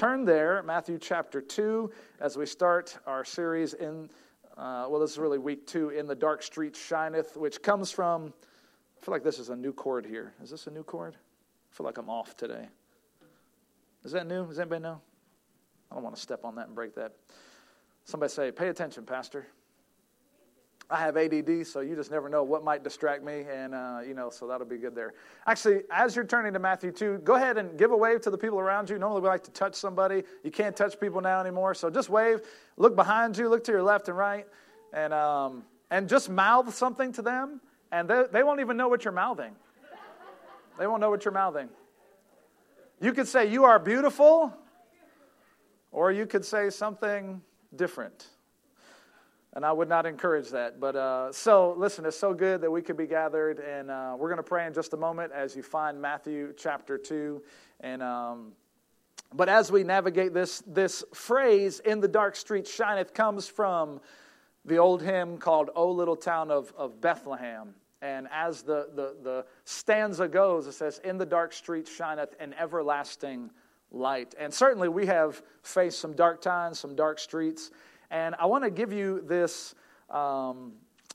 turn there, Matthew chapter 2, as we start our series in, uh, well, this is really week two, In the Dark Street Shineth, which comes from, I feel like this is a new chord here. Is this a new chord? I feel like I'm off today. Is that new? Does anybody know? I don't want to step on that and break that. Somebody say, pay attention, Pastor. I have ADD, so you just never know what might distract me, and uh, you know, so that'll be good there. Actually, as you're turning to Matthew 2, go ahead and give a wave to the people around you. Normally, we like to touch somebody. You can't touch people now anymore, so just wave. Look behind you, look to your left and right, and um, and just mouth something to them, and they, they won't even know what you're mouthing. They won't know what you're mouthing. You could say, You are beautiful, or you could say something different. And I would not encourage that. But uh, so, listen, it's so good that we could be gathered. And uh, we're going to pray in just a moment as you find Matthew chapter 2. And, um, but as we navigate this, this phrase, in the dark street shineth, comes from the old hymn called O Little Town of, of Bethlehem. And as the, the, the stanza goes, it says, In the dark street shineth an everlasting light. And certainly we have faced some dark times, some dark streets. And I want to give you this um,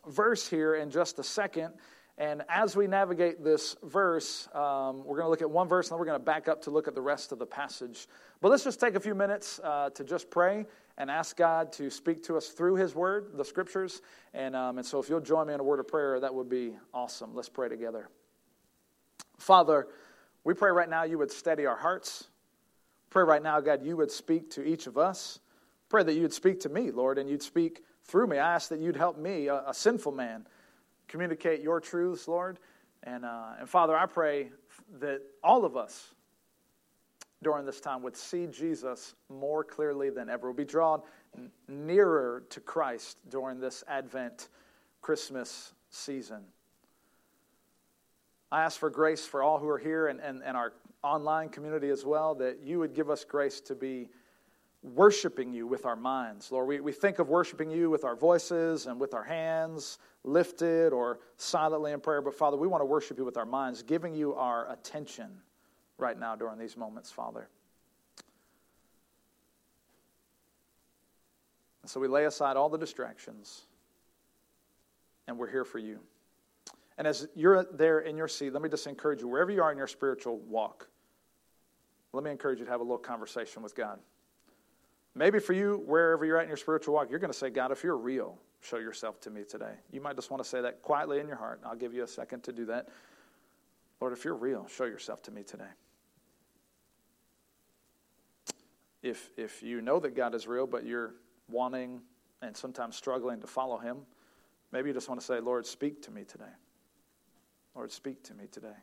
verse here in just a second. And as we navigate this verse, um, we're going to look at one verse and then we're going to back up to look at the rest of the passage. But let's just take a few minutes uh, to just pray and ask God to speak to us through His Word, the Scriptures. And, um, and so if you'll join me in a word of prayer, that would be awesome. Let's pray together. Father, we pray right now you would steady our hearts. Pray right now, God, you would speak to each of us. Pray that you'd speak to me, Lord, and you'd speak through me. I ask that you'd help me, a, a sinful man, communicate your truths, Lord. And, uh, and Father, I pray that all of us during this time would see Jesus more clearly than ever, would be drawn nearer to Christ during this Advent Christmas season. I ask for grace for all who are here and, and, and our online community as well, that you would give us grace to be worshiping you with our minds. Lord, we, we think of worshiping you with our voices and with our hands lifted or silently in prayer, but Father, we want to worship you with our minds, giving you our attention right now during these moments, Father. And so we lay aside all the distractions and we're here for you. And as you're there in your seat, let me just encourage you, wherever you are in your spiritual walk, let me encourage you to have a little conversation with God. Maybe for you, wherever you're at in your spiritual walk, you're going to say, God, if you're real, show yourself to me today. You might just want to say that quietly in your heart. I'll give you a second to do that. Lord, if you're real, show yourself to me today. If, if you know that God is real, but you're wanting and sometimes struggling to follow Him, maybe you just want to say, Lord, speak to me today. Lord, speak to me today.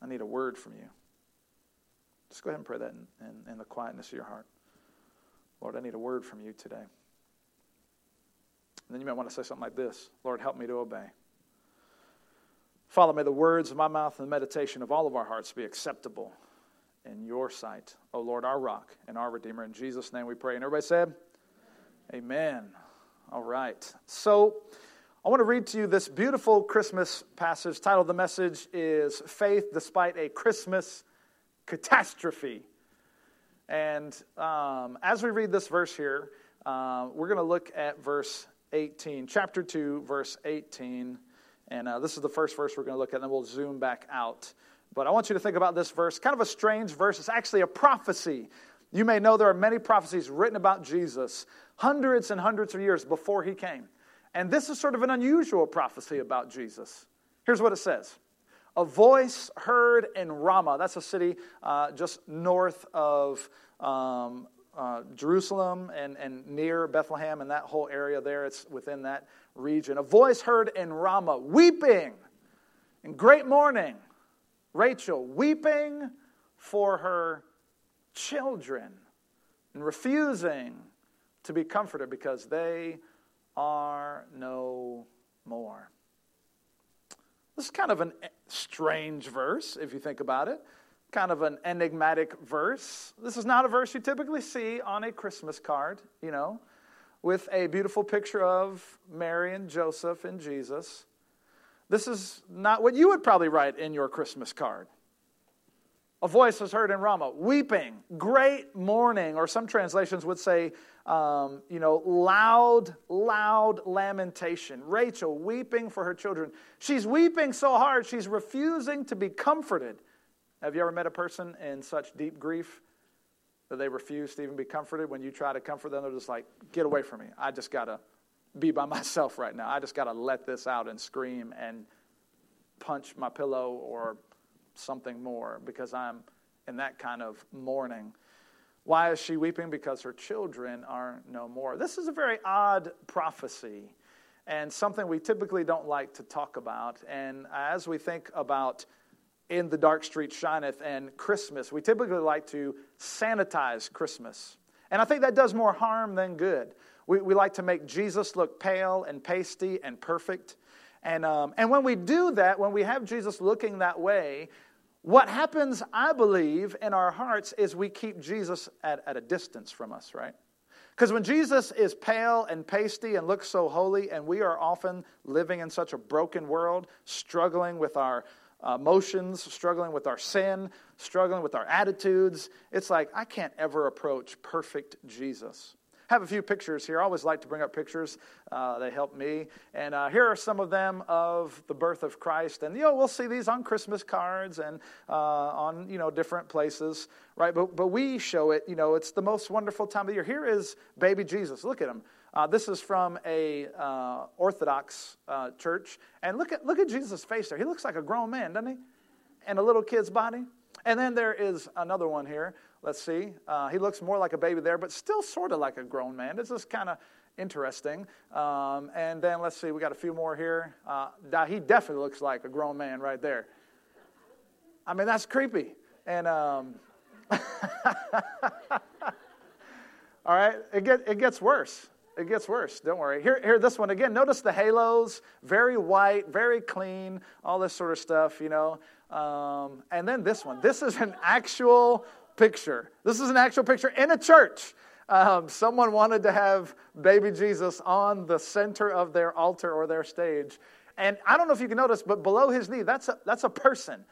I need a word from you. Just go ahead and pray that in, in, in the quietness of your heart. Lord, I need a word from you today. And then you might want to say something like this Lord, help me to obey. Father, may the words of my mouth and the meditation of all of our hearts be acceptable in your sight, O Lord, our rock and our Redeemer. In Jesus' name we pray. And everybody said, Amen. Amen. All right. So I want to read to you this beautiful Christmas passage. Title of the message is Faith Despite a Christmas Catastrophe. And um, as we read this verse here, uh, we're going to look at verse 18, chapter 2, verse 18. And uh, this is the first verse we're going to look at, and then we'll zoom back out. But I want you to think about this verse, kind of a strange verse. It's actually a prophecy. You may know there are many prophecies written about Jesus hundreds and hundreds of years before he came. And this is sort of an unusual prophecy about Jesus. Here's what it says a voice heard in Ramah. That's a city uh, just north of um, uh, Jerusalem and, and near Bethlehem and that whole area there. It's within that region. A voice heard in Ramah, weeping in great mourning. Rachel weeping for her children and refusing to be comforted because they are no more. This is kind of a strange verse, if you think about it. Kind of an enigmatic verse. This is not a verse you typically see on a Christmas card, you know, with a beautiful picture of Mary and Joseph and Jesus. This is not what you would probably write in your Christmas card. A voice was heard in Ramah, weeping, great mourning, or some translations would say, um, you know, loud, loud lamentation. Rachel weeping for her children. She's weeping so hard, she's refusing to be comforted. Have you ever met a person in such deep grief that they refuse to even be comforted? When you try to comfort them, they're just like, get away from me. I just got to be by myself right now. I just got to let this out and scream and punch my pillow or something more because I'm in that kind of mourning. Why is she weeping? Because her children are no more. This is a very odd prophecy and something we typically don't like to talk about. And as we think about in the dark street shineth and Christmas, we typically like to sanitize Christmas. And I think that does more harm than good. We, we like to make Jesus look pale and pasty and perfect. And, um, and when we do that, when we have Jesus looking that way, what happens, I believe, in our hearts is we keep Jesus at, at a distance from us, right? Because when Jesus is pale and pasty and looks so holy, and we are often living in such a broken world, struggling with our uh, emotions, struggling with our sin, struggling with our attitudes, it's like I can't ever approach perfect Jesus have a few pictures here. I always like to bring up pictures. Uh, they help me. And uh, here are some of them of the birth of Christ. And, you know, we'll see these on Christmas cards and uh, on, you know, different places, right? But, but we show it, you know, it's the most wonderful time of the year. Here is baby Jesus. Look at him. Uh, this is from a uh, Orthodox uh, church. And look at, look at Jesus' face there. He looks like a grown man, doesn't he? And a little kid's body. And then there is another one here Let's see. Uh, he looks more like a baby there, but still sort of like a grown man. This is kind of interesting. Um, and then let's see, we got a few more here. Uh, he definitely looks like a grown man right there. I mean, that's creepy. And um, all right, it, get, it gets worse. It gets worse. Don't worry. Here, here, this one again. Notice the halos, very white, very clean, all this sort of stuff, you know. Um, and then this one. This is an actual picture. This is an actual picture in a church. Um, someone wanted to have baby Jesus on the center of their altar or their stage. And I don't know if you can notice, but below his knee, that's a, that's a person.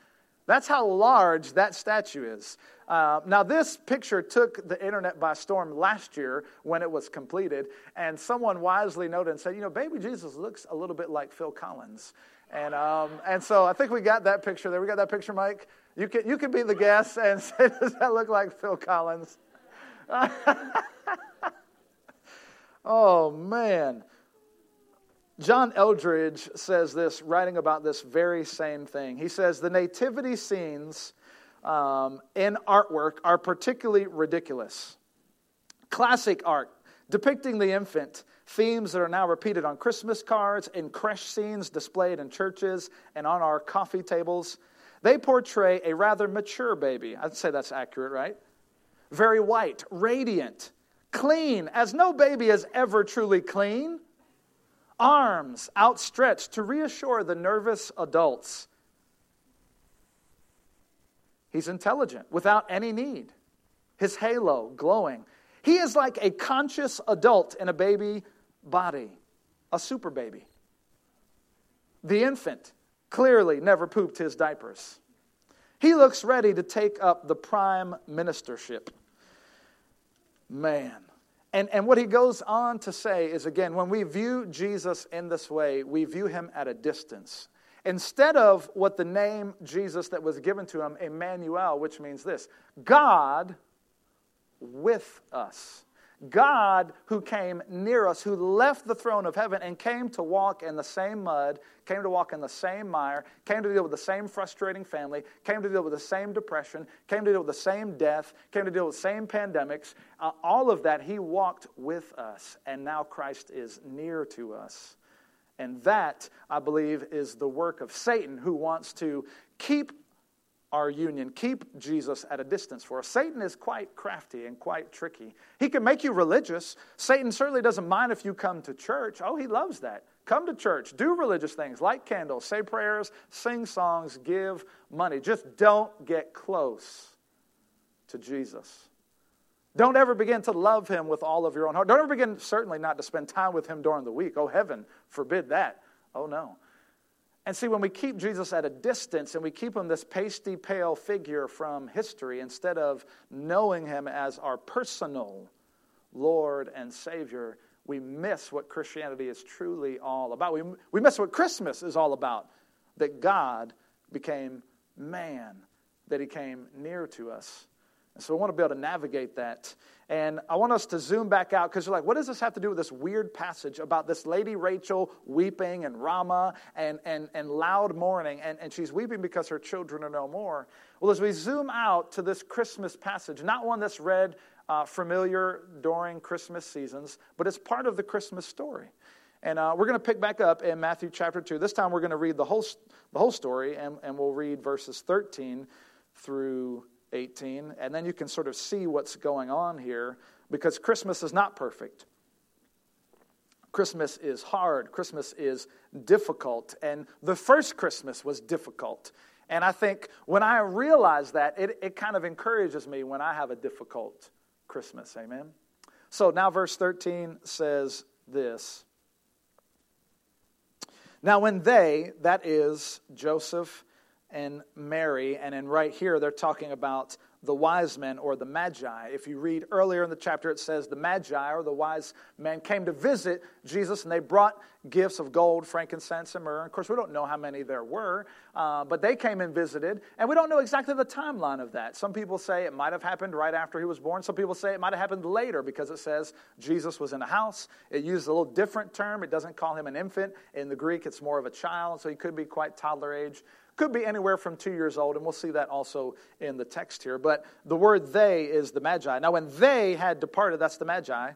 That's how large that statue is. Uh, now, this picture took the internet by storm last year when it was completed, and someone wisely noted and said, You know, baby Jesus looks a little bit like Phil Collins. And, um, and so I think we got that picture there. We got that picture, Mike? You can, you can be the guest and say, Does that look like Phil Collins? oh, man. John Eldredge says this, writing about this very same thing. He says, The nativity scenes um, in artwork are particularly ridiculous. Classic art depicting the infant, themes that are now repeated on Christmas cards, in creche scenes displayed in churches, and on our coffee tables. They portray a rather mature baby. I'd say that's accurate, right? Very white, radiant, clean, as no baby is ever truly clean. Arms outstretched to reassure the nervous adults. He's intelligent without any need. His halo glowing. He is like a conscious adult in a baby body, a super baby. The infant clearly never pooped his diapers. He looks ready to take up the prime ministership. Man. And, and what he goes on to say is again, when we view Jesus in this way, we view him at a distance. Instead of what the name Jesus that was given to him, Emmanuel, which means this God with us. God who came near us, who left the throne of heaven and came to walk in the same mud, came to walk in the same mire, came to deal with the same frustrating family, came to deal with the same depression, came to deal with the same death, came to deal with the same pandemics. Uh, all of that, he walked with us, and now Christ is near to us. And that, I believe, is the work of Satan, who wants to keep our union. Keep Jesus at a distance for us. Satan is quite crafty and quite tricky. He can make you religious. Satan certainly doesn't mind if you come to church. Oh, he loves that. Come to church, do religious things, light candles, say prayers, sing songs, give money. Just don't get close to Jesus. Don't ever begin to love him with all of your own heart. Don't ever begin, certainly not to spend time with him during the week. Oh, heaven forbid that. Oh, no. And see, when we keep Jesus at a distance and we keep him this pasty pale figure from history instead of knowing him as our personal Lord and Savior, we miss what Christianity is truly all about. We, we miss what Christmas is all about that God became man, that he came near to us. And so we want to be able to navigate that. And I want us to zoom back out because you're like, what does this have to do with this weird passage about this lady Rachel weeping and Ramah and, and, and loud mourning? And, and she's weeping because her children are no more. Well, as we zoom out to this Christmas passage, not one that's read uh, familiar during Christmas seasons, but it's part of the Christmas story. And uh, we're going to pick back up in Matthew chapter 2. This time we're going to read the whole, the whole story, and, and we'll read verses 13 through 18, and then you can sort of see what's going on here because Christmas is not perfect. Christmas is hard, Christmas is difficult, and the first Christmas was difficult. And I think when I realize that, it, it kind of encourages me when I have a difficult Christmas. Amen? So now, verse 13 says this Now, when they, that is Joseph and Mary. And in right here, they're talking about the wise men or the magi. If you read earlier in the chapter, it says the magi or the wise men came to visit Jesus and they brought gifts of gold, frankincense, and myrrh. Of course, we don't know how many there were, uh, but they came and visited, and we don't know exactly the timeline of that. Some people say it might have happened right after he was born. Some people say it might have happened later because it says Jesus was in a house. It uses a little different term. It doesn't call him an infant. In the Greek, it's more of a child, so he could be quite toddler age. Could be anywhere from two years old, and we'll see that also in the text here. But the word they is the Magi. Now, when they had departed, that's the Magi,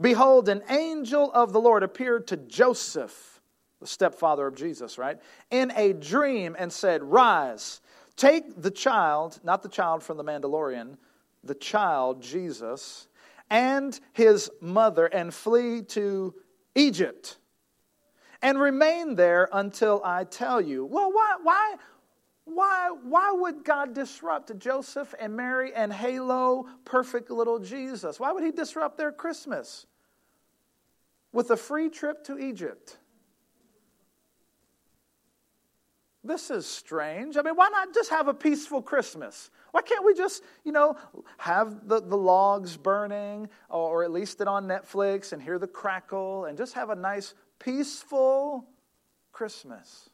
behold, an angel of the Lord appeared to Joseph, the stepfather of Jesus, right, in a dream and said, Rise, take the child, not the child from the Mandalorian, the child, Jesus, and his mother, and flee to Egypt and remain there until I tell you. Well, why, why, why, why would God disrupt Joseph and Mary and Halo, perfect little Jesus? Why would he disrupt their Christmas with a free trip to Egypt? This is strange. I mean, why not just have a peaceful Christmas? Why can't we just, you know, have the, the logs burning or, or at least it on Netflix and hear the crackle and just have a nice peaceful Christmas.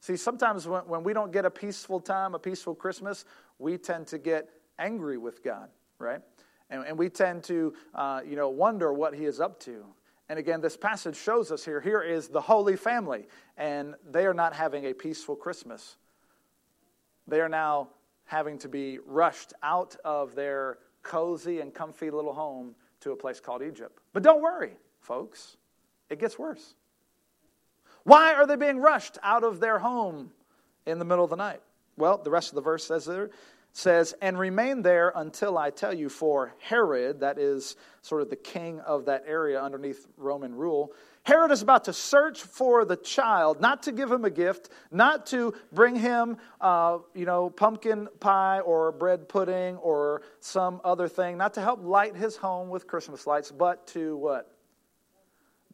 See, sometimes when, when we don't get a peaceful time, a peaceful Christmas, we tend to get angry with God, right? And, and we tend to, uh, you know, wonder what He is up to. And again, this passage shows us here here is the Holy Family, and they are not having a peaceful Christmas. They are now having to be rushed out of their cozy and comfy little home to a place called Egypt. But don't worry, folks. It gets worse. Why are they being rushed out of their home in the middle of the night? Well, the rest of the verse says there says, and remain there until I tell you, for Herod, that is sort of the king of that area underneath Roman rule, Herod is about to search for the child, not to give him a gift, not to bring him, uh, you know, pumpkin pie or bread pudding or some other thing, not to help light his home with Christmas lights, but to what?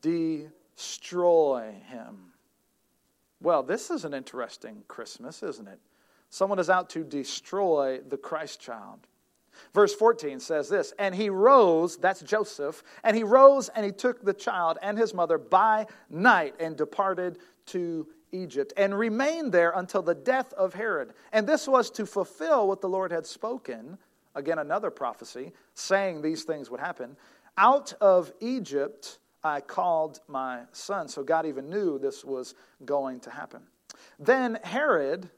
Destroy him. Well, this is an interesting Christmas, isn't it? Someone is out to destroy the Christ child. Verse 14 says this And he rose, that's Joseph, and he rose and he took the child and his mother by night and departed to Egypt and remained there until the death of Herod. And this was to fulfill what the Lord had spoken. Again, another prophecy saying these things would happen. Out of Egypt I called my son. So God even knew this was going to happen. Then Herod,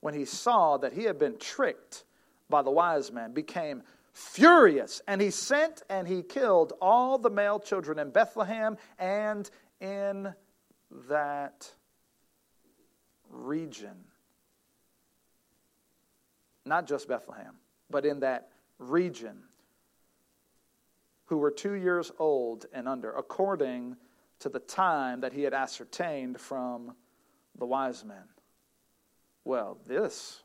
when he saw that he had been tricked by the wise men, became furious. And he sent and he killed all the male children in Bethlehem and in that region. Not just Bethlehem, but in that region who were two years old and under, according to the time that he had ascertained from the wise men. Well, this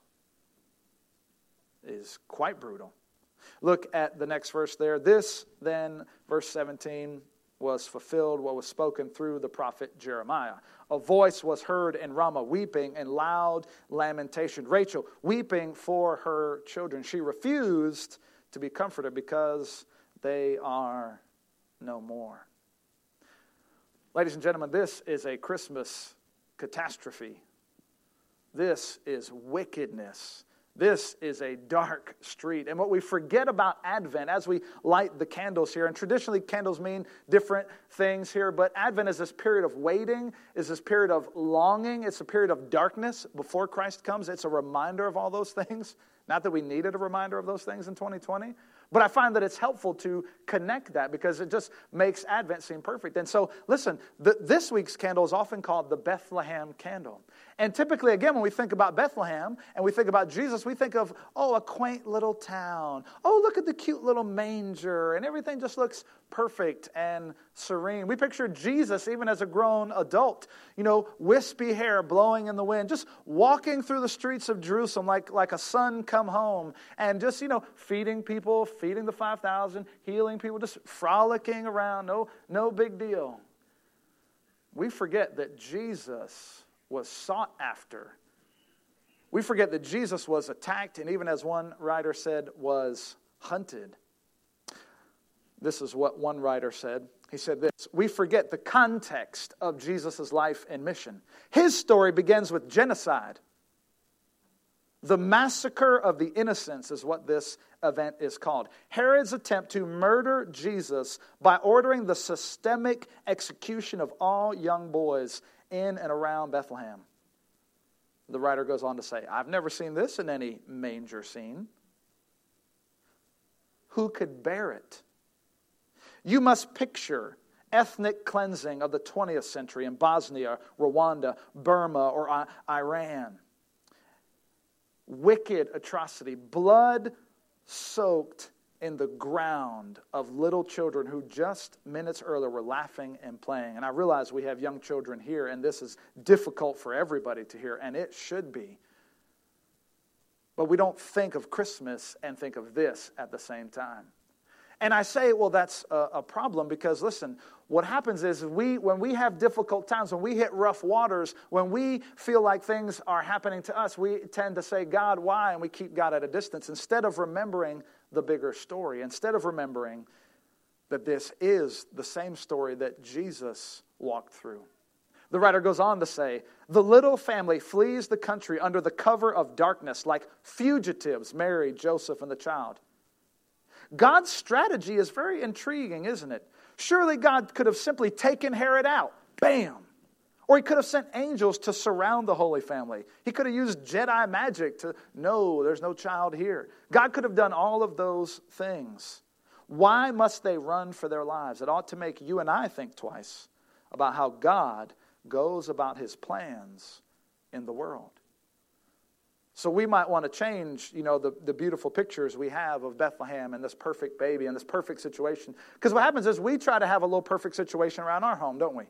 is quite brutal. Look at the next verse there. This, then, verse 17, was fulfilled what was spoken through the prophet Jeremiah. A voice was heard in Ramah, weeping and loud lamentation. Rachel weeping for her children. She refused to be comforted because they are no more. Ladies and gentlemen, this is a Christmas catastrophe. This is wickedness. This is a dark street. And what we forget about Advent as we light the candles here, and traditionally candles mean different things here, but Advent is this period of waiting, is this period of longing, it's a period of darkness before Christ comes. It's a reminder of all those things. Not that we needed a reminder of those things in 2020, but I find that it's helpful to connect that because it just makes Advent seem perfect. And so, listen, the, this week's candle is often called the Bethlehem candle. And typically, again, when we think about Bethlehem and we think about Jesus, we think of, oh, a quaint little town. Oh, look at the cute little manger. And everything just looks perfect and serene. We picture Jesus, even as a grown adult, you know, wispy hair blowing in the wind, just walking through the streets of Jerusalem like, like a son come home and just, you know, feeding people, feeding the 5,000, healing people, just frolicking around. No, no big deal. We forget that Jesus was sought after. We forget that Jesus was attacked and, even as one writer said, was hunted. This is what one writer said. He said this We forget the context of Jesus' life and mission. His story begins with genocide. The massacre of the innocents is what this event is called. Herod's attempt to murder Jesus by ordering the systemic execution of all young boys in and around Bethlehem. The writer goes on to say, I've never seen this in any manger scene. Who could bear it? You must picture ethnic cleansing of the 20th century in Bosnia, Rwanda, Burma, or Iran. Wicked atrocity, blood soaked in the ground of little children who just minutes earlier were laughing and playing. And I realize we have young children here, and this is difficult for everybody to hear, and it should be. But we don't think of Christmas and think of this at the same time. And I say, well, that's a, problem because, listen, what happens is we, when we have difficult times, when we hit rough waters, when we feel like things are happening to us, we tend to say, God, why? And we keep God at a distance instead of remembering the bigger story, instead of remembering that this is the same story that Jesus walked through. The writer goes on to say, The little family flees the country under the cover of darkness, like fugitives, Mary, Joseph, and the child. God's strategy is very intriguing, isn't it? Surely God could have simply taken Herod out. Bam! Or he could have sent angels to surround the Holy Family. He could have used Jedi magic to, no, there's no child here. God could have done all of those things. Why must they run for their lives? It ought to make you and I think twice about how God goes about his plans in the world. So we might want to change, you know, the, the beautiful pictures we have of Bethlehem and this perfect baby and this perfect situation. Because what happens is we try to have a little perfect situation around our home, don't we?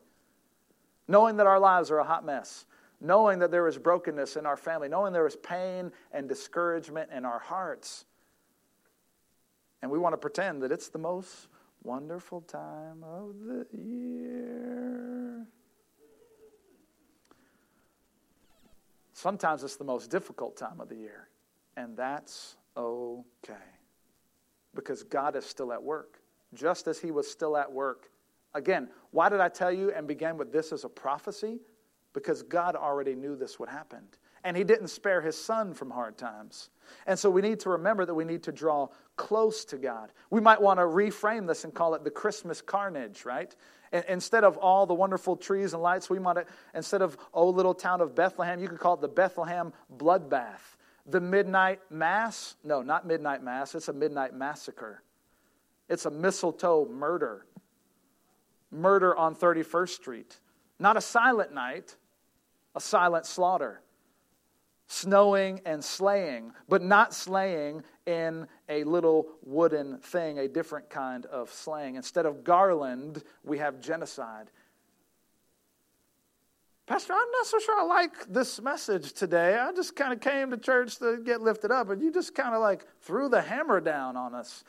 Knowing that our lives are a hot mess, knowing that there is brokenness in our family, knowing there is pain and discouragement in our hearts. And we want to pretend that it's the most wonderful time of the year. Sometimes it's the most difficult time of the year, and that's okay. Because God is still at work, just as He was still at work. Again, why did I tell you and begin with this as a prophecy? Because God already knew this would happen. And He didn't spare His Son from hard times. And so we need to remember that we need to draw close to God. We might want to reframe this and call it the Christmas carnage, right? Instead of all the wonderful trees and lights, we might, instead of, oh, little town of Bethlehem, you could call it the Bethlehem bloodbath. The midnight mass? No, not midnight mass. It's a midnight massacre. It's a mistletoe murder. Murder on 31st Street. Not a silent night, a silent slaughter snowing and slaying, but not slaying in a little wooden thing, a different kind of slaying. Instead of garland, we have genocide. Pastor, I'm not so sure I like this message today. I just kind of came to church to get lifted up, and you just kind of like threw the hammer down on us.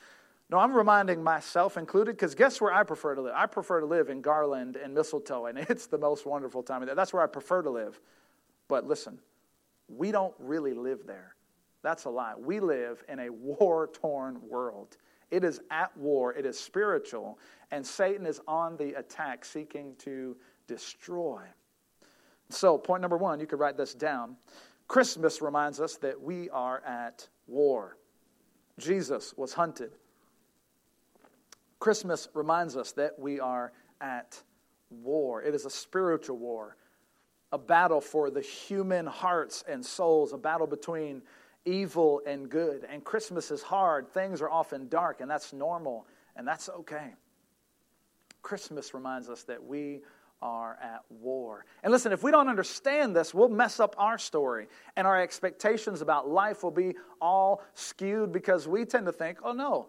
No, I'm reminding myself included because guess where I prefer to live? I prefer to live in Garland and Mistletoe, and it's the most wonderful time of year. That's where I prefer to live. But listen, we don't really live there. That's a lie. We live in a war torn world. It is at war, it is spiritual, and Satan is on the attack seeking to destroy. So, point number one, you could write this down. Christmas reminds us that we are at war. Jesus was hunted. Christmas reminds us that we are at war. It is a spiritual war, a battle for the human hearts and souls, a battle between evil and good. And Christmas is hard. Things are often dark, and that's normal, and that's okay. Christmas reminds us that we are at war. And listen, if we don't understand this, we'll mess up our story, and our expectations about life will be all skewed because we tend to think, oh no,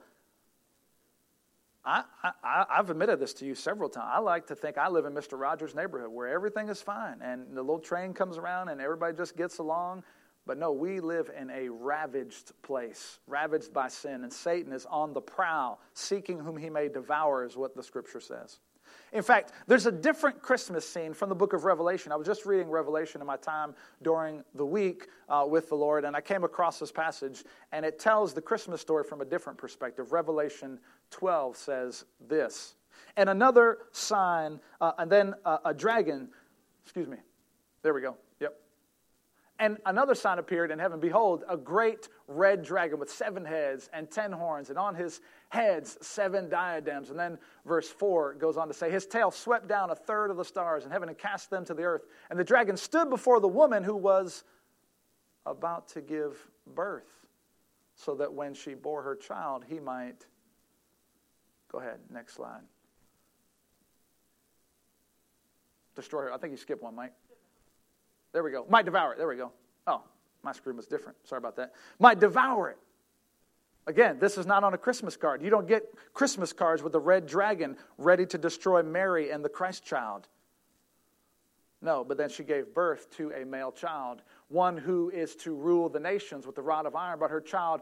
I, have admitted this to you several times. I like to think I live in Mr. Rogers' neighborhood where everything is fine and the little train comes around and everybody just gets along. But no, we live in a ravaged place, ravaged by sin, and Satan is on the prowl, seeking whom he may devour, is what the scripture says. In fact, there's a different Christmas scene from the book of Revelation. I was just reading Revelation in my time during the week uh, with the Lord, and I came across this passage, and it tells the Christmas story from a different perspective. Revelation 12 says this And another sign, uh, and then uh, a dragon, excuse me, there we go. And another sign appeared in heaven. Behold, a great red dragon with seven heads and ten horns, and on his heads seven diadems. And then verse 4 goes on to say, His tail swept down a third of the stars in heaven and cast them to the earth. And the dragon stood before the woman who was about to give birth, so that when she bore her child, he might. Go ahead, next slide. Destroy her. I think you skipped one, Mike. There we go. Might devour it. There we go. Oh, my screen was different. Sorry about that. Might devour it. Again, this is not on a Christmas card. You don't get Christmas cards with the red dragon ready to destroy Mary and the Christ child. No, but then she gave birth to a male child, one who is to rule the nations with the rod of iron, but her child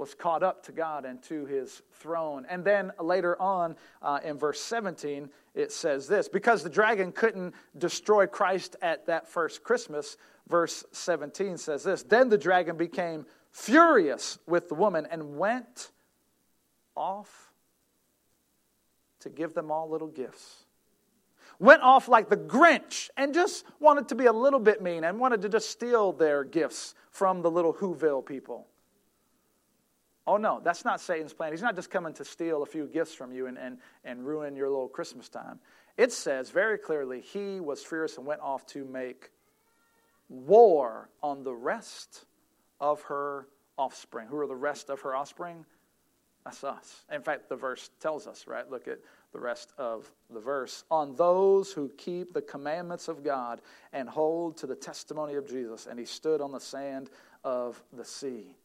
was caught up to God and to his throne. And then later on uh, in verse 17, it says this because the dragon couldn't destroy Christ at that first Christmas, verse 17 says this Then the dragon became furious with the woman, and went off to give them all little gifts. Went off like the Grinch and just wanted to be a little bit mean and wanted to just steal their gifts from the little Whoville people. Oh, no, that's not Satan's plan. He's not just coming to steal a few gifts from you and, and, and ruin your little Christmas time. It says very clearly he was fierce and went off to make war on the rest of her offspring. Who are the rest of her offspring? That's us. In fact, the verse tells us, right? Look at the rest of the verse. On those who keep the commandments of God and hold to the testimony of Jesus. And he stood on the sand of the sea.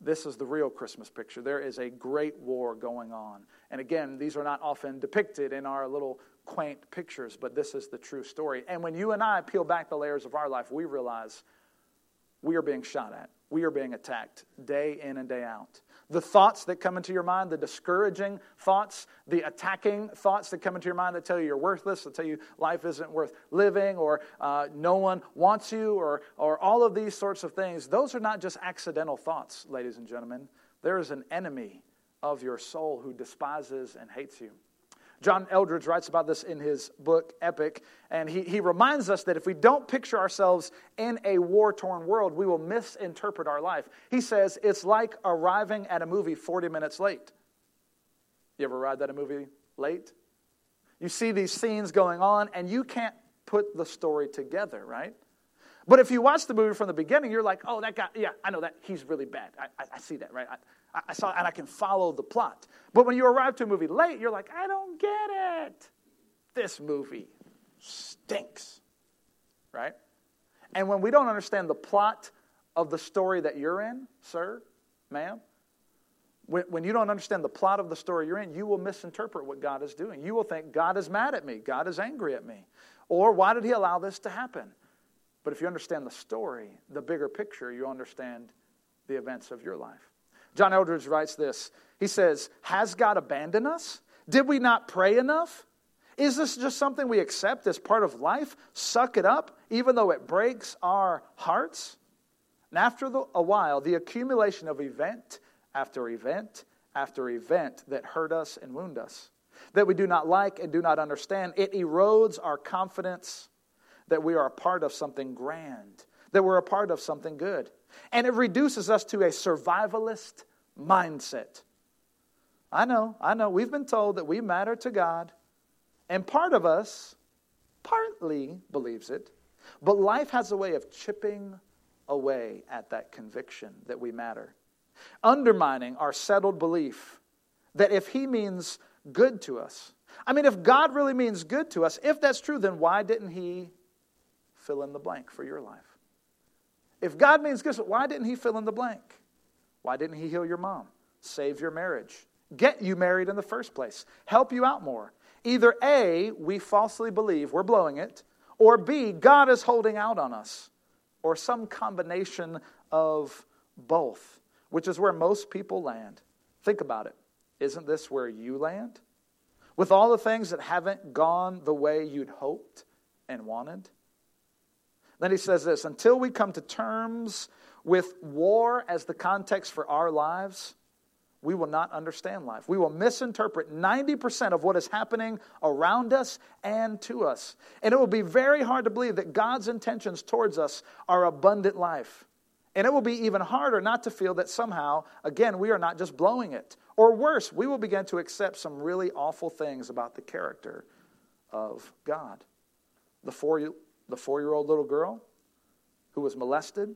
This is the real Christmas picture. There is a great war going on. And again, these are not often depicted in our little quaint pictures, but this is the true story. And when you and I peel back the layers of our life, we realize we are being shot at. We are being attacked day in and day out. The thoughts that come into your mind, the discouraging thoughts, the attacking thoughts that come into your mind that tell you you're worthless, that tell you life isn't worth living, or uh, no one wants you, or, or all of these sorts of things, those are not just accidental thoughts, ladies and gentlemen. There is an enemy of your soul who despises and hates you. John Eldredge writes about this in his book, Epic, and he, he reminds us that if we don't picture ourselves in a war torn world, we will misinterpret our life. He says it's like arriving at a movie 40 minutes late. You ever arrived at a movie late? You see these scenes going on, and you can't put the story together, right? But if you watch the movie from the beginning, you're like, oh, that guy, yeah, I know that. He's really bad. I, I, I see that, right? I, I saw, and I can follow the plot. But when you arrive to a movie late, you're like, I don't get it. This movie stinks, right? And when we don't understand the plot of the story that you're in, sir, ma'am, when, when you don't understand the plot of the story you're in, you will misinterpret what God is doing. You will think, God is mad at me, God is angry at me. Or why did he allow this to happen? But if you understand the story, the bigger picture, you understand the events of your life. John Eldredge writes this. He says, Has God abandoned us? Did we not pray enough? Is this just something we accept as part of life? Suck it up, even though it breaks our hearts? And after the, a while, the accumulation of event after event after event that hurt us and wound us, that we do not like and do not understand, it erodes our confidence that we are a part of something grand, that we're a part of something good. And it reduces us to a survivalist mindset. I know, I know. We've been told that we matter to God, and part of us partly believes it, but life has a way of chipping away at that conviction that we matter, undermining our settled belief that if He means good to us, I mean, if God really means good to us, if that's true, then why didn't He fill in the blank for your life? If God means good, why didn't He fill in the blank? Why didn't He heal your mom, save your marriage, get you married in the first place, help you out more? Either A, we falsely believe we're blowing it, or B, God is holding out on us, or some combination of both, which is where most people land. Think about it. Isn't this where you land? With all the things that haven't gone the way you'd hoped and wanted? Then he says this until we come to terms with war as the context for our lives, we will not understand life. We will misinterpret 90% of what is happening around us and to us. And it will be very hard to believe that God's intentions towards us are abundant life. And it will be even harder not to feel that somehow, again, we are not just blowing it. Or worse, we will begin to accept some really awful things about the character of God. The four, the four year old little girl who was molested,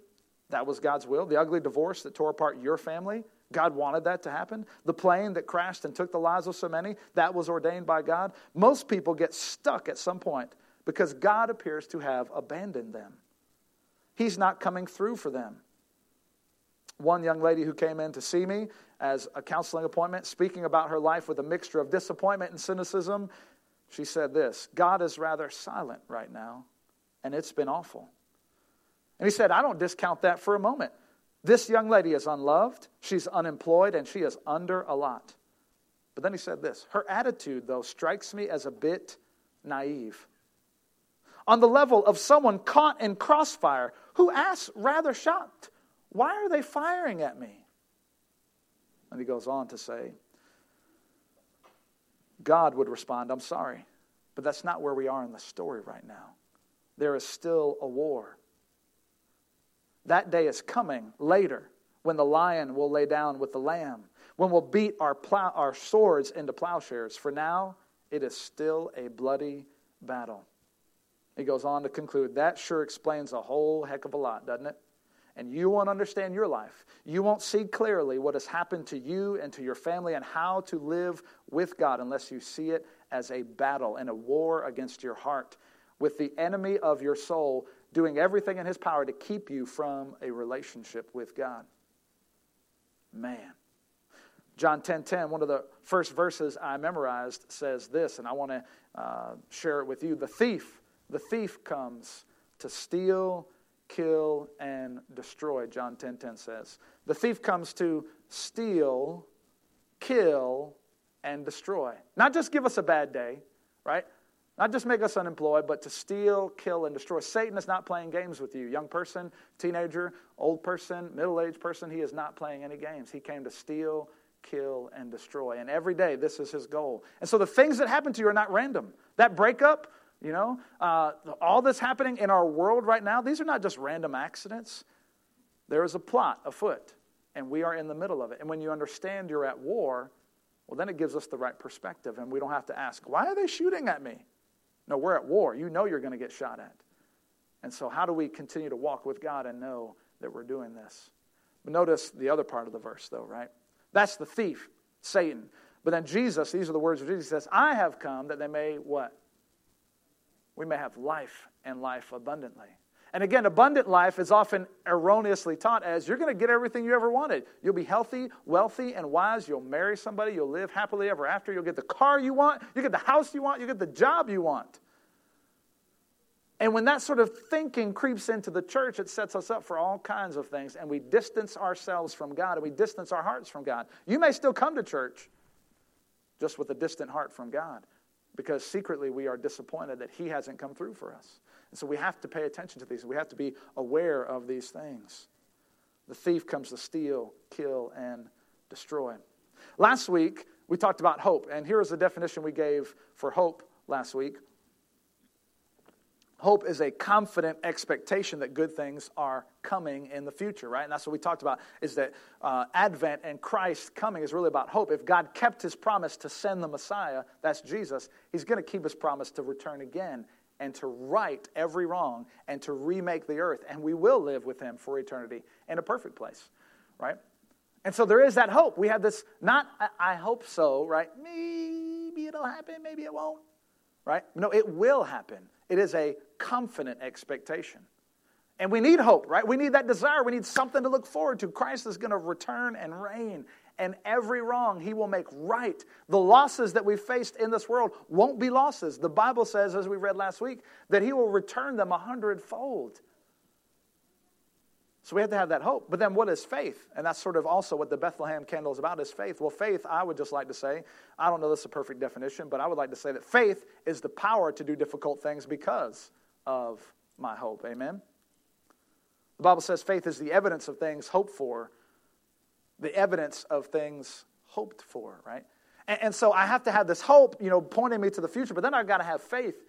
that was God's will. The ugly divorce that tore apart your family, God wanted that to happen. The plane that crashed and took the lives of so many, that was ordained by God. Most people get stuck at some point because God appears to have abandoned them. He's not coming through for them. One young lady who came in to see me as a counseling appointment, speaking about her life with a mixture of disappointment and cynicism, she said this God is rather silent right now, and it's been awful. And he said, I don't discount that for a moment. This young lady is unloved, she's unemployed, and she is under a lot. But then he said this Her attitude, though, strikes me as a bit naive. On the level of someone caught in crossfire who asks, rather shocked, Why are they firing at me? And he goes on to say, God would respond, I'm sorry, but that's not where we are in the story right now. There is still a war. That day is coming later when the lion will lay down with the lamb, when we'll beat our, plow, our swords into plowshares. For now, it is still a bloody battle. He goes on to conclude that sure explains a whole heck of a lot, doesn't it? And you won't understand your life. You won't see clearly what has happened to you and to your family and how to live with God unless you see it as a battle and a war against your heart with the enemy of your soul doing everything in his power to keep you from a relationship with God. Man. John 10:10, 10, 10, one of the first verses I memorized says this, and I want to uh, share it with you. The thief, the thief comes to steal, kill, and destroy, John 10:10 10, 10 says. The thief comes to steal, kill, and destroy. Not just give us a bad day, right? Not just make us unemployed, but to steal, kill, and destroy. Satan is not playing games with you. Young person, teenager, old person, middle aged person, he is not playing any games. He came to steal, kill, and destroy. And every day, this is his goal. And so the things that happen to you are not random. That breakup, you know, uh, all this happening in our world right now, these are not just random accidents. There is a plot afoot, and we are in the middle of it. And when you understand you're at war, well, then it gives us the right perspective, and we don't have to ask, why are they shooting at me? No, we're at war. You know you're going to get shot at. And so, how do we continue to walk with God and know that we're doing this? But notice the other part of the verse, though, right? That's the thief, Satan. But then Jesus, these are the words of Jesus, says, I have come that they may what? We may have life and life abundantly. And again, abundant life is often erroneously taught as you're going to get everything you ever wanted. You'll be healthy, wealthy, and wise. You'll marry somebody. You'll live happily ever after. You'll get the car you want. You get the house you want. You get the job you want. And when that sort of thinking creeps into the church, it sets us up for all kinds of things, and we distance ourselves from God and we distance our hearts from God. You may still come to church just with a distant heart from God because secretly we are disappointed that He hasn't come through for us. And so we have to pay attention to these. We have to be aware of these things. The thief comes to steal, kill, and destroy. Last week, we talked about hope, and here is the definition we gave for hope last week Hope is a confident expectation that good things are coming in the future, right? And that's what we talked about is that uh, Advent and Christ coming is really about hope. If God kept his promise to send the Messiah, that's Jesus, he's going to keep his promise to return again and to right every wrong and to remake the earth. And we will live with him for eternity in a perfect place, right? And so there is that hope. We have this, not, I hope so, right? Maybe it'll happen, maybe it won't, right? No, it will happen. It is a confident expectation. And we need hope, right? We need that desire. We need something to look forward to. Christ is going to return and reign, and every wrong he will make right. The losses that we faced in this world won't be losses. The Bible says, as we read last week, that he will return them a hundredfold. So we have to have that hope. But then what is faith? And that's sort of also what the Bethlehem candle is about is faith. Well, faith, I would just like to say, I don't know this is a perfect definition, but I would like to say that faith is the power to do difficult things because of my hope. Amen? The Bible says faith is the evidence of things hoped for, the evidence of things hoped for, right? And, and so I have to have this hope, you know, pointing me to the future, but then I've got to have faith.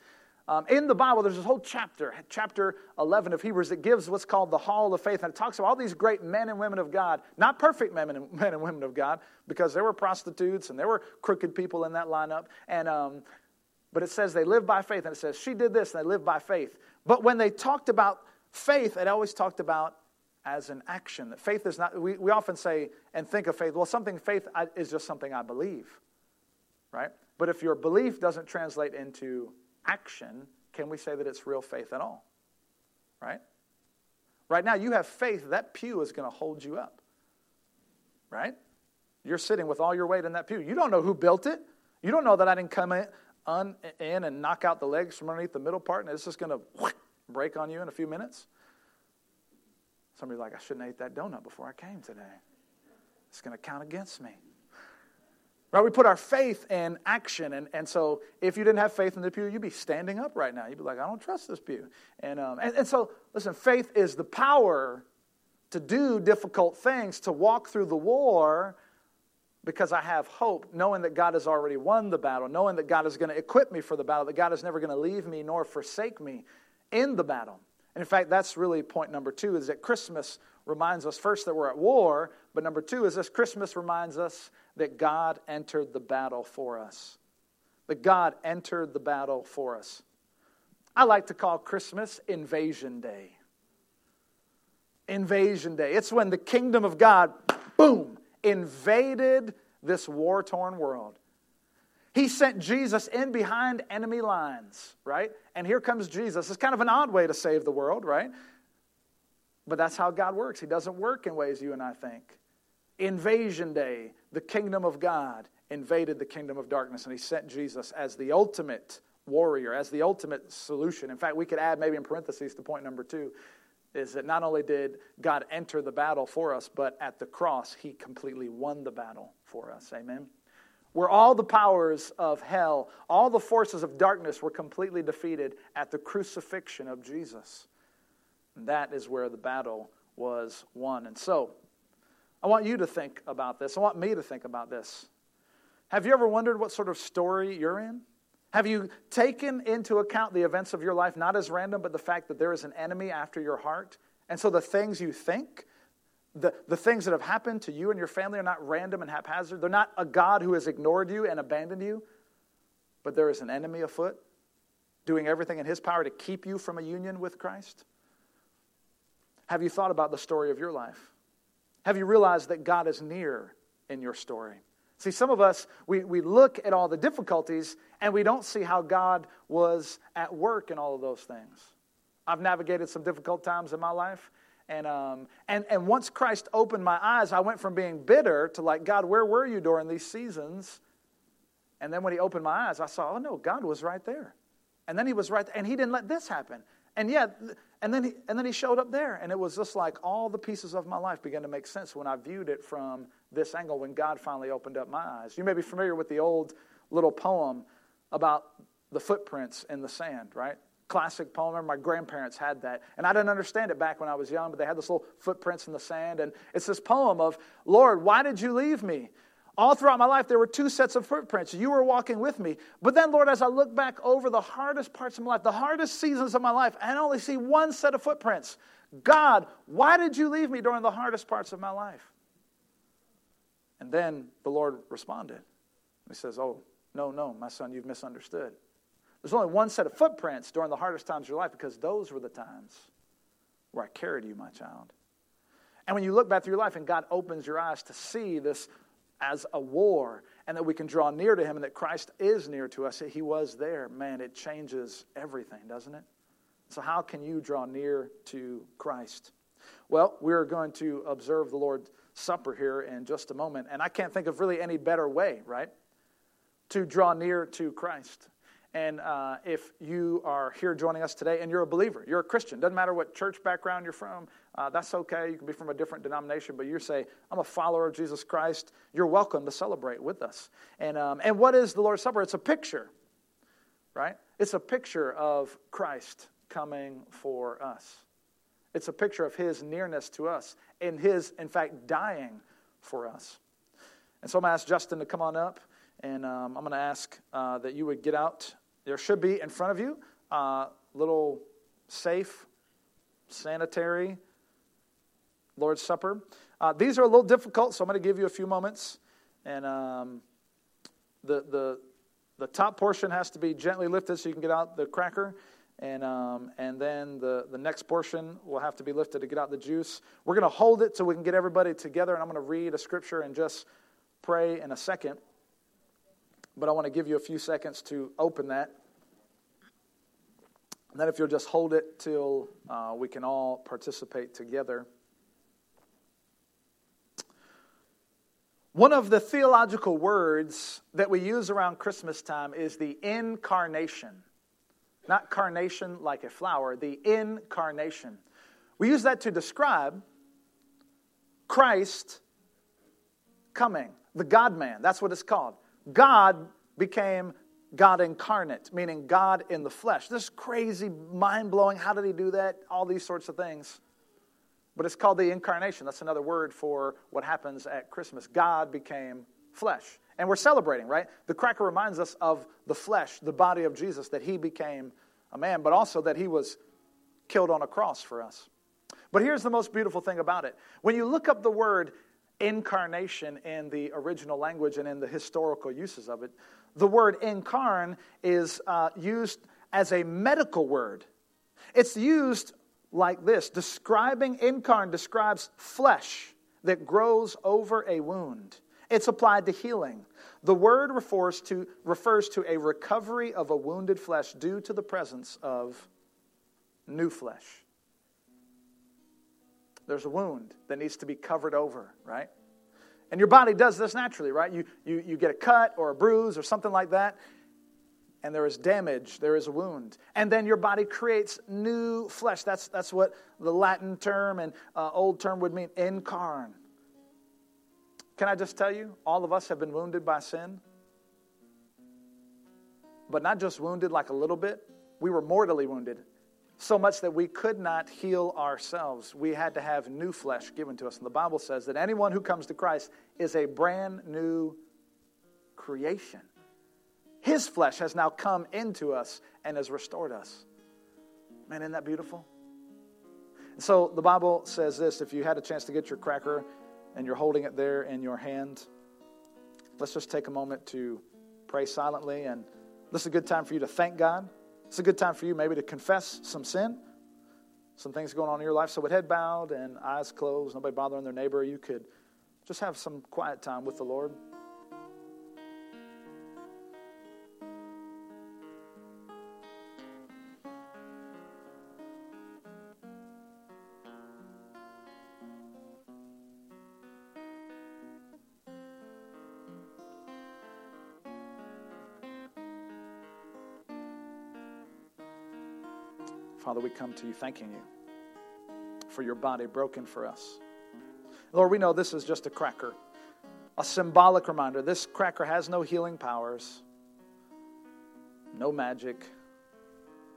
Um, in the Bible, there's this whole chapter, chapter 11 of Hebrews, that gives what's called the Hall of Faith. And it talks about all these great men and women of God, not perfect men and, men and women of God, because there were prostitutes and there were crooked people in that lineup. And, um, but it says they lived by faith, and it says she did this, and they lived by faith. But when they talked about faith, it always talked about as an action. That faith is not, we, we often say and think of faith, well, something, faith is just something I believe, right? But if your belief doesn't translate into action, can we say that it's real faith at all? Right? Right now, you have faith that pew is going to hold you up. Right? You're sitting with all your weight in that pew. You don't know who built it. You don't know that I didn't come in un, in and knock out the legs from underneath the middle part, and it's just going to break on you in a few minutes? Somebody's like, I shouldn't have ate that donut before I came today. It's going to count against me. Right? We put our faith in action. And, and so if you didn't have faith in the pew, you'd be standing up right now. You'd be like, I don't trust this pew. And, um, and, and so, listen, faith is the power to do difficult things, to walk through the war because I have hope, knowing that God has already won the battle, knowing that God is going to equip me for the battle, that God is never going to leave me nor forsake me in the battle. And in fact, that's really point number two is that Christmas reminds us first that we're at war, but number two is this Christmas reminds us that God entered the battle for us. That God entered the battle for us. I like to call Christmas Invasion Day. Invasion Day. It's when the kingdom of God, boom, invaded this war torn world. He sent Jesus in behind enemy lines, right? And here comes Jesus. It's kind of an odd way to save the world, right? But that's how God works. He doesn't work in ways you and I think. Invasion Day, the kingdom of God invaded the kingdom of darkness, and He sent Jesus as the ultimate warrior, as the ultimate solution. In fact, we could add maybe in parentheses to point number two is that not only did God enter the battle for us, but at the cross, he completely won the battle for us. Amen. Where all the powers of hell, all the forces of darkness were completely defeated at the crucifixion of Jesus. And that is where the battle was won. And so, I want you to think about this. I want me to think about this. Have you ever wondered what sort of story you're in? Have you taken into account the events of your life, not as random, but the fact that there is an enemy after your heart? And so the things you think, the, the things that have happened to you and your family are not random and haphazard. They're not a God who has ignored you and abandoned you, but there is an enemy afoot doing everything in his power to keep you from a union with Christ. Have you thought about the story of your life? Have you realized that God is near in your story? See, some of us, we, we look at all the difficulties and we don't see how God was at work in all of those things. I've navigated some difficult times in my life. And, um, and, and once Christ opened my eyes, I went from being bitter to like, God, where were you during these seasons? And then when he opened my eyes, I saw, oh no, God was right there. And then he was right there, and he didn't let this happen. And yeah, and then he, and then he showed up there, and it was just like all the pieces of my life began to make sense when I viewed it from this angle. When God finally opened up my eyes, you may be familiar with the old little poem about the footprints in the sand, right? Classic poem. My grandparents had that, and I didn't understand it back when I was young, but they had this little footprints in the sand, and it's this poem of, "Lord, why did you leave me?" All throughout my life, there were two sets of footprints. You were walking with me. But then, Lord, as I look back over the hardest parts of my life, the hardest seasons of my life, I only see one set of footprints. God, why did you leave me during the hardest parts of my life? And then the Lord responded. He says, Oh, no, no, my son, you've misunderstood. There's only one set of footprints during the hardest times of your life because those were the times where I carried you, my child. And when you look back through your life and God opens your eyes to see this as a war and that we can draw near to him and that Christ is near to us, he was there, man, it changes everything, doesn't it? So, how can you draw near to Christ? Well, we're going to observe the Lord's Supper here in just a moment, and I can't think of really any better way, right, to draw near to Christ. And uh, if you are here joining us today and you're a believer, you're a Christian, doesn't matter what church background you're from, uh, that's okay. You can be from a different denomination, but you say, I'm a follower of Jesus Christ. You're welcome to celebrate with us. And, um, and what is the Lord's Supper? It's a picture, right? It's a picture of Christ coming for us. It's a picture of his nearness to us and his, in fact, dying for us. And so I'm going to ask Justin to come on up, and um, I'm going to ask uh, that you would get out. There should be in front of you a uh, little safe, sanitary, Lord's Supper. Uh, these are a little difficult, so I'm going to give you a few moments. And um, the, the, the top portion has to be gently lifted so you can get out the cracker. And, um, and then the, the next portion will have to be lifted to get out the juice. We're going to hold it so we can get everybody together, and I'm going to read a scripture and just pray in a second. But I want to give you a few seconds to open that. And then, if you'll just hold it till uh, we can all participate together. One of the theological words that we use around Christmas time is the incarnation. Not carnation like a flower, the incarnation. We use that to describe Christ coming, the God man. That's what it's called. God became God incarnate, meaning God in the flesh. This crazy, mind blowing. How did he do that? All these sorts of things. But it's called the incarnation. That's another word for what happens at Christmas. God became flesh. And we're celebrating, right? The cracker reminds us of the flesh, the body of Jesus, that he became a man, but also that he was killed on a cross for us. But here's the most beautiful thing about it. When you look up the word incarnation in the original language and in the historical uses of it, the word incarn is uh, used as a medical word. It's used like this describing incarn describes flesh that grows over a wound. It's applied to healing. The word refers to, refers to a recovery of a wounded flesh due to the presence of new flesh. There's a wound that needs to be covered over, right? And your body does this naturally, right? You, you, you get a cut or a bruise or something like that, and there is damage, there is a wound. And then your body creates new flesh. That's, that's what the Latin term and uh, old term would mean incarn. Can I just tell you, all of us have been wounded by sin. But not just wounded like a little bit, we were mortally wounded. So much that we could not heal ourselves. We had to have new flesh given to us. And the Bible says that anyone who comes to Christ is a brand new creation. His flesh has now come into us and has restored us. Man, isn't that beautiful? So the Bible says this if you had a chance to get your cracker and you're holding it there in your hand, let's just take a moment to pray silently. And this is a good time for you to thank God. It's a good time for you maybe to confess some sin, some things going on in your life. So, with head bowed and eyes closed, nobody bothering their neighbor, you could just have some quiet time with the Lord. Father, we come to you thanking you for your body broken for us. Lord, we know this is just a cracker, a symbolic reminder. This cracker has no healing powers, no magic.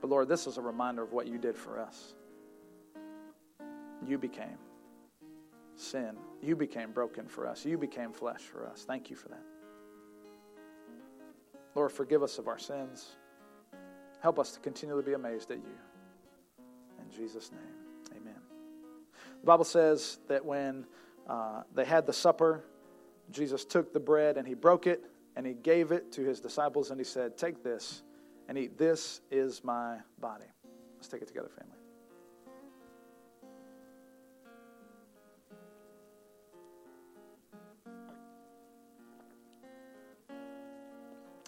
But Lord, this is a reminder of what you did for us. You became sin. You became broken for us. You became flesh for us. Thank you for that. Lord, forgive us of our sins. Help us to continually be amazed at you. In Jesus' name, amen. The Bible says that when uh, they had the supper, Jesus took the bread and he broke it and he gave it to his disciples and he said, Take this and eat. This is my body. Let's take it together, family.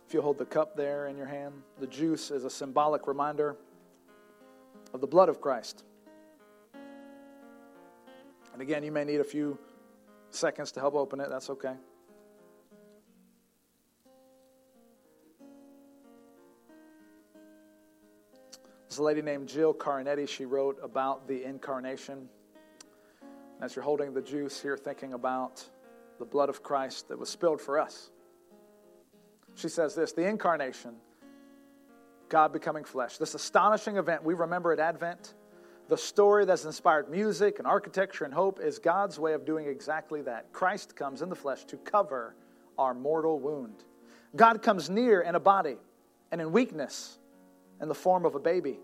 If you hold the cup there in your hand, the juice is a symbolic reminder of the blood of Christ. And again, you may need a few seconds to help open it. That's okay. There's a lady named Jill Carattini. She wrote about the incarnation. As you're holding the juice here, thinking about the blood of Christ that was spilled for us, she says this the incarnation, God becoming flesh, this astonishing event we remember at Advent, the story that's inspired music and architecture and hope, is God's way of doing exactly that. Christ comes in the flesh to cover our mortal wound. God comes near in a body and in weakness in the form of a baby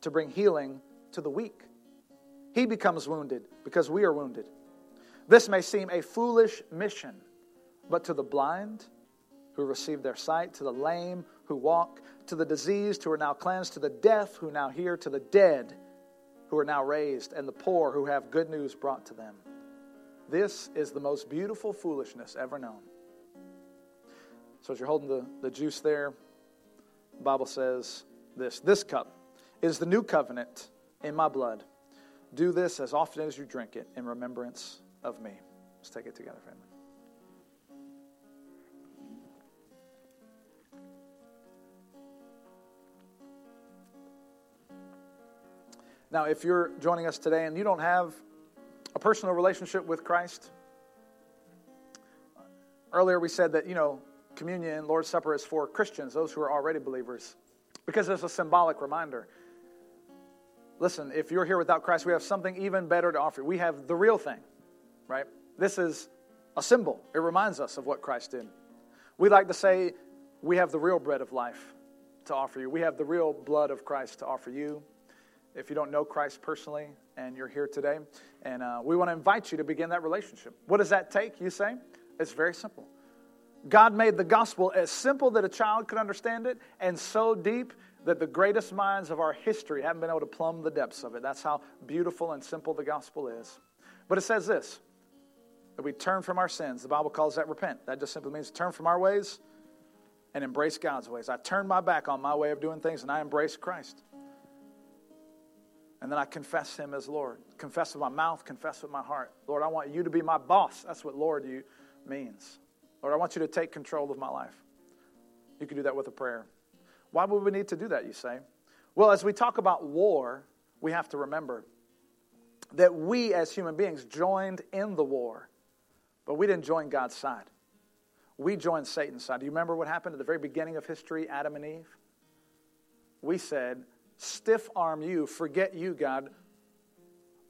to bring healing to the weak. He becomes wounded because we are wounded. This may seem a foolish mission, but to the blind who receive their sight, to the lame who walk, to the diseased who are now cleansed, to the deaf who now hear, to the dead who are now raised, and the poor who have good news brought to them. This is the most beautiful foolishness ever known. So, as you're holding the, the juice there, the Bible says this This cup is the new covenant in my blood. Do this as often as you drink it in remembrance of me. Let's take it together, family. Now, if you're joining us today and you don't have a personal relationship with Christ, earlier we said that, you know, communion, Lord's Supper is for Christians, those who are already believers, because it's a symbolic reminder. Listen, if you're here without Christ, we have something even better to offer. We have the real thing, right? This is a symbol. It reminds us of what Christ did. We like to say we have the real bread of life to offer you. We have the real blood of Christ to offer you. If you don't know Christ personally and you're here today, and uh, we want to invite you to begin that relationship. What does that take, you say? It's very simple. God made the gospel as simple that a child could understand it and so deep that the greatest minds of our history haven't been able to plumb the depths of it. That's how beautiful and simple the gospel is. But it says this that we turn from our sins. The Bible calls that repent. That just simply means turn from our ways and embrace God's ways. I turn my back on my way of doing things and I embrace Christ. And then I confess Him as Lord. Confess with my mouth, confess with my heart. Lord, I want you to be my boss. That's what Lord you means. Lord, I want you to take control of my life. You can do that with a prayer. Why would we need to do that, you say? Well, as we talk about war, we have to remember that we as human beings joined in the war, but we didn't join God's side. We joined Satan's side. Do you remember what happened at the very beginning of history, Adam and Eve? We said, stiff arm you, forget you, God.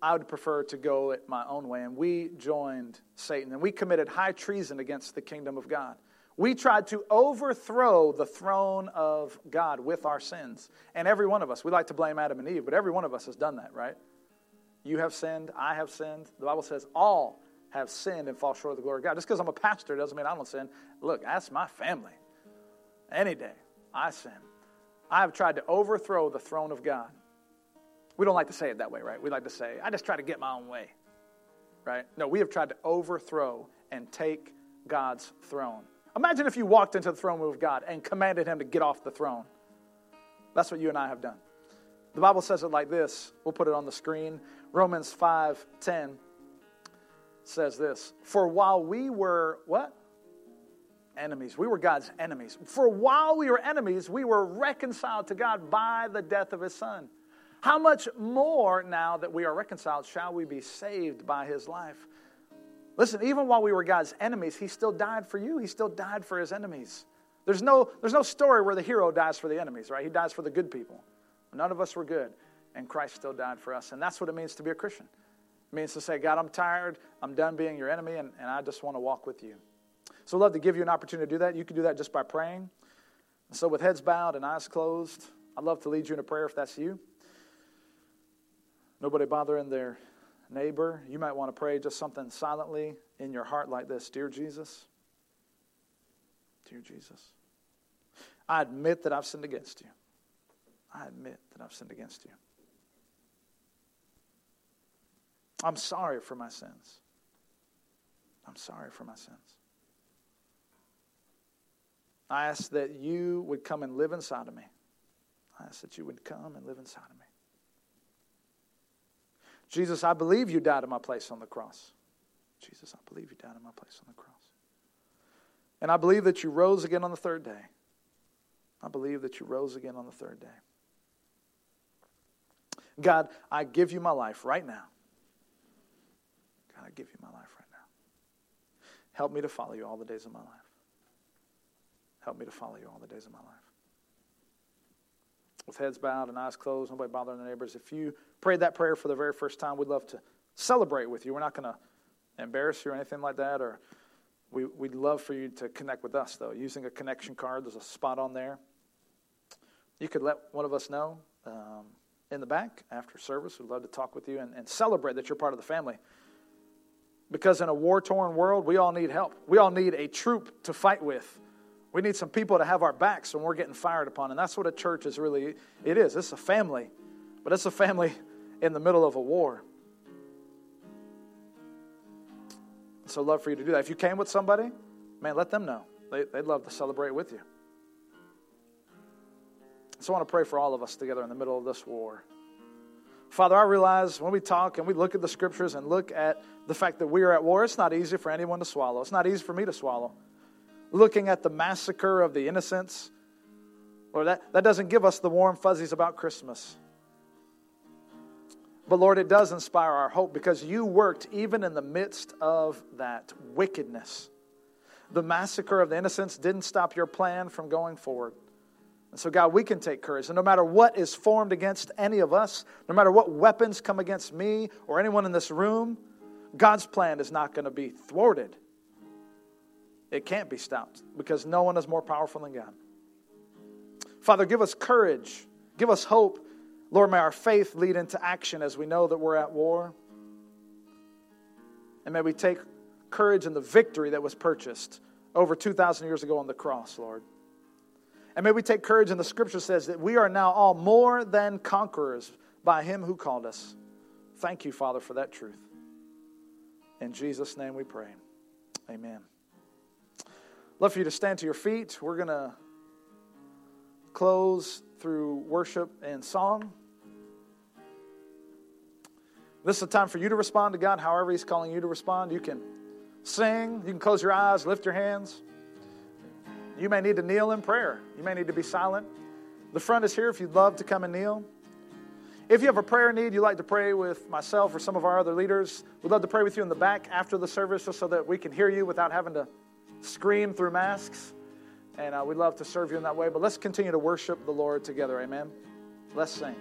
I would prefer to go it my own way. And we joined Satan, and we committed high treason against the kingdom of God. We tried to overthrow the throne of God with our sins. And every one of us, we like to blame Adam and Eve, but every one of us has done that, right? You have sinned, I have sinned. The Bible says all have sinned and fall short of the glory of God. Just because I'm a pastor doesn't mean I don't sin. Look, that's my family. Any day, I sin. I have tried to overthrow the throne of God. We don't like to say it that way, right? We like to say, I just try to get my own way, right? No, we have tried to overthrow and take God's throne. Imagine if you walked into the throne room of God and commanded him to get off the throne. That's what you and I have done. The Bible says it like this. We'll put it on the screen. Romans 5:10 says this, "For while we were what? Enemies. We were God's enemies. For while we were enemies, we were reconciled to God by the death of his son. How much more now that we are reconciled shall we be saved by his life? Listen, even while we were God's enemies, he still died for you. He still died for his enemies. There's no, there's no story where the hero dies for the enemies, right? He dies for the good people. None of us were good, and Christ still died for us. And that's what it means to be a Christian. It means to say, God, I'm tired. I'm done being your enemy, and, and I just want to walk with you. So I'd love to give you an opportunity to do that. You can do that just by praying. So, with heads bowed and eyes closed, I'd love to lead you in a prayer if that's you. Nobody bothering their neighbor. You might want to pray just something silently in your heart like this Dear Jesus, Dear Jesus, I admit that I've sinned against you. I admit that I've sinned against you. I'm sorry for my sins. I'm sorry for my sins. I ask that you would come and live inside of me. I ask that you would come and live inside of me. Jesus, I believe you died in my place on the cross. Jesus, I believe you died in my place on the cross. And I believe that you rose again on the third day. I believe that you rose again on the third day. God, I give you my life right now. God, I give you my life right now. Help me to follow you all the days of my life. Help me to follow you all the days of my life. With heads bowed and eyes closed, nobody bothering the neighbors. If you prayed that prayer for the very first time, we'd love to celebrate with you. We're not going to embarrass you or anything like that, or we, would love for you to connect with us, though, using a connection card. There's a spot on there. You could let one of us know um, in the back after service. We'd love to talk with you and, and celebrate that you're part of the family. Because in a war torn world, we all need help. We all need a troop to fight with. We need some people to have our backs when we're getting fired upon. And that's what a church is really it is. It's a family, but it's a family in the middle of a war. So, love for you to do that. If you came with somebody, man, let them know. They, would love to celebrate with you. So, I want to pray for all of us together in the middle of this war. Father, I realize when we talk and we look at the scriptures and look at the fact that we are at war, it's not easy for anyone to swallow. It's not easy for me to swallow. Looking at the massacre of the innocents, Lord, that, that doesn't give us the warm fuzzies about Christmas. But Lord, it does inspire our hope because you worked even in the midst of that wickedness. The massacre of the innocents didn't stop your plan from going forward. And so, God, we can take courage. And no matter what is formed against any of us, no matter what weapons come against me or anyone in this room, God's plan is not going to be thwarted. It can't be stopped because no one is more powerful than God. Father, give us courage, give us hope. Lord, may our faith lead into action as we know that we're at war. And may we take courage in the victory that was purchased over 2,000 years ago on the cross, Lord. And may we take courage in the scripture says that we are now all more than conquerors by him who called us. Thank you, Father, for that truth. In Jesus' name we pray. Amen. Love for you to stand to your feet. We're going to close through worship and song. This is a time for you to respond to God however He's calling you to respond. You can sing, you can close your eyes, lift your hands. You may need to kneel in prayer. You may need to be silent. The front is here if you'd love to come and kneel. If you have a prayer need, you'd like to pray with myself or some of our other leaders, we'd love to pray with you in the back after the service just so that we can hear you without having to scream through masks. And uh, we'd love to serve you in that way. But let's continue to worship the Lord together. Amen. Let's sing.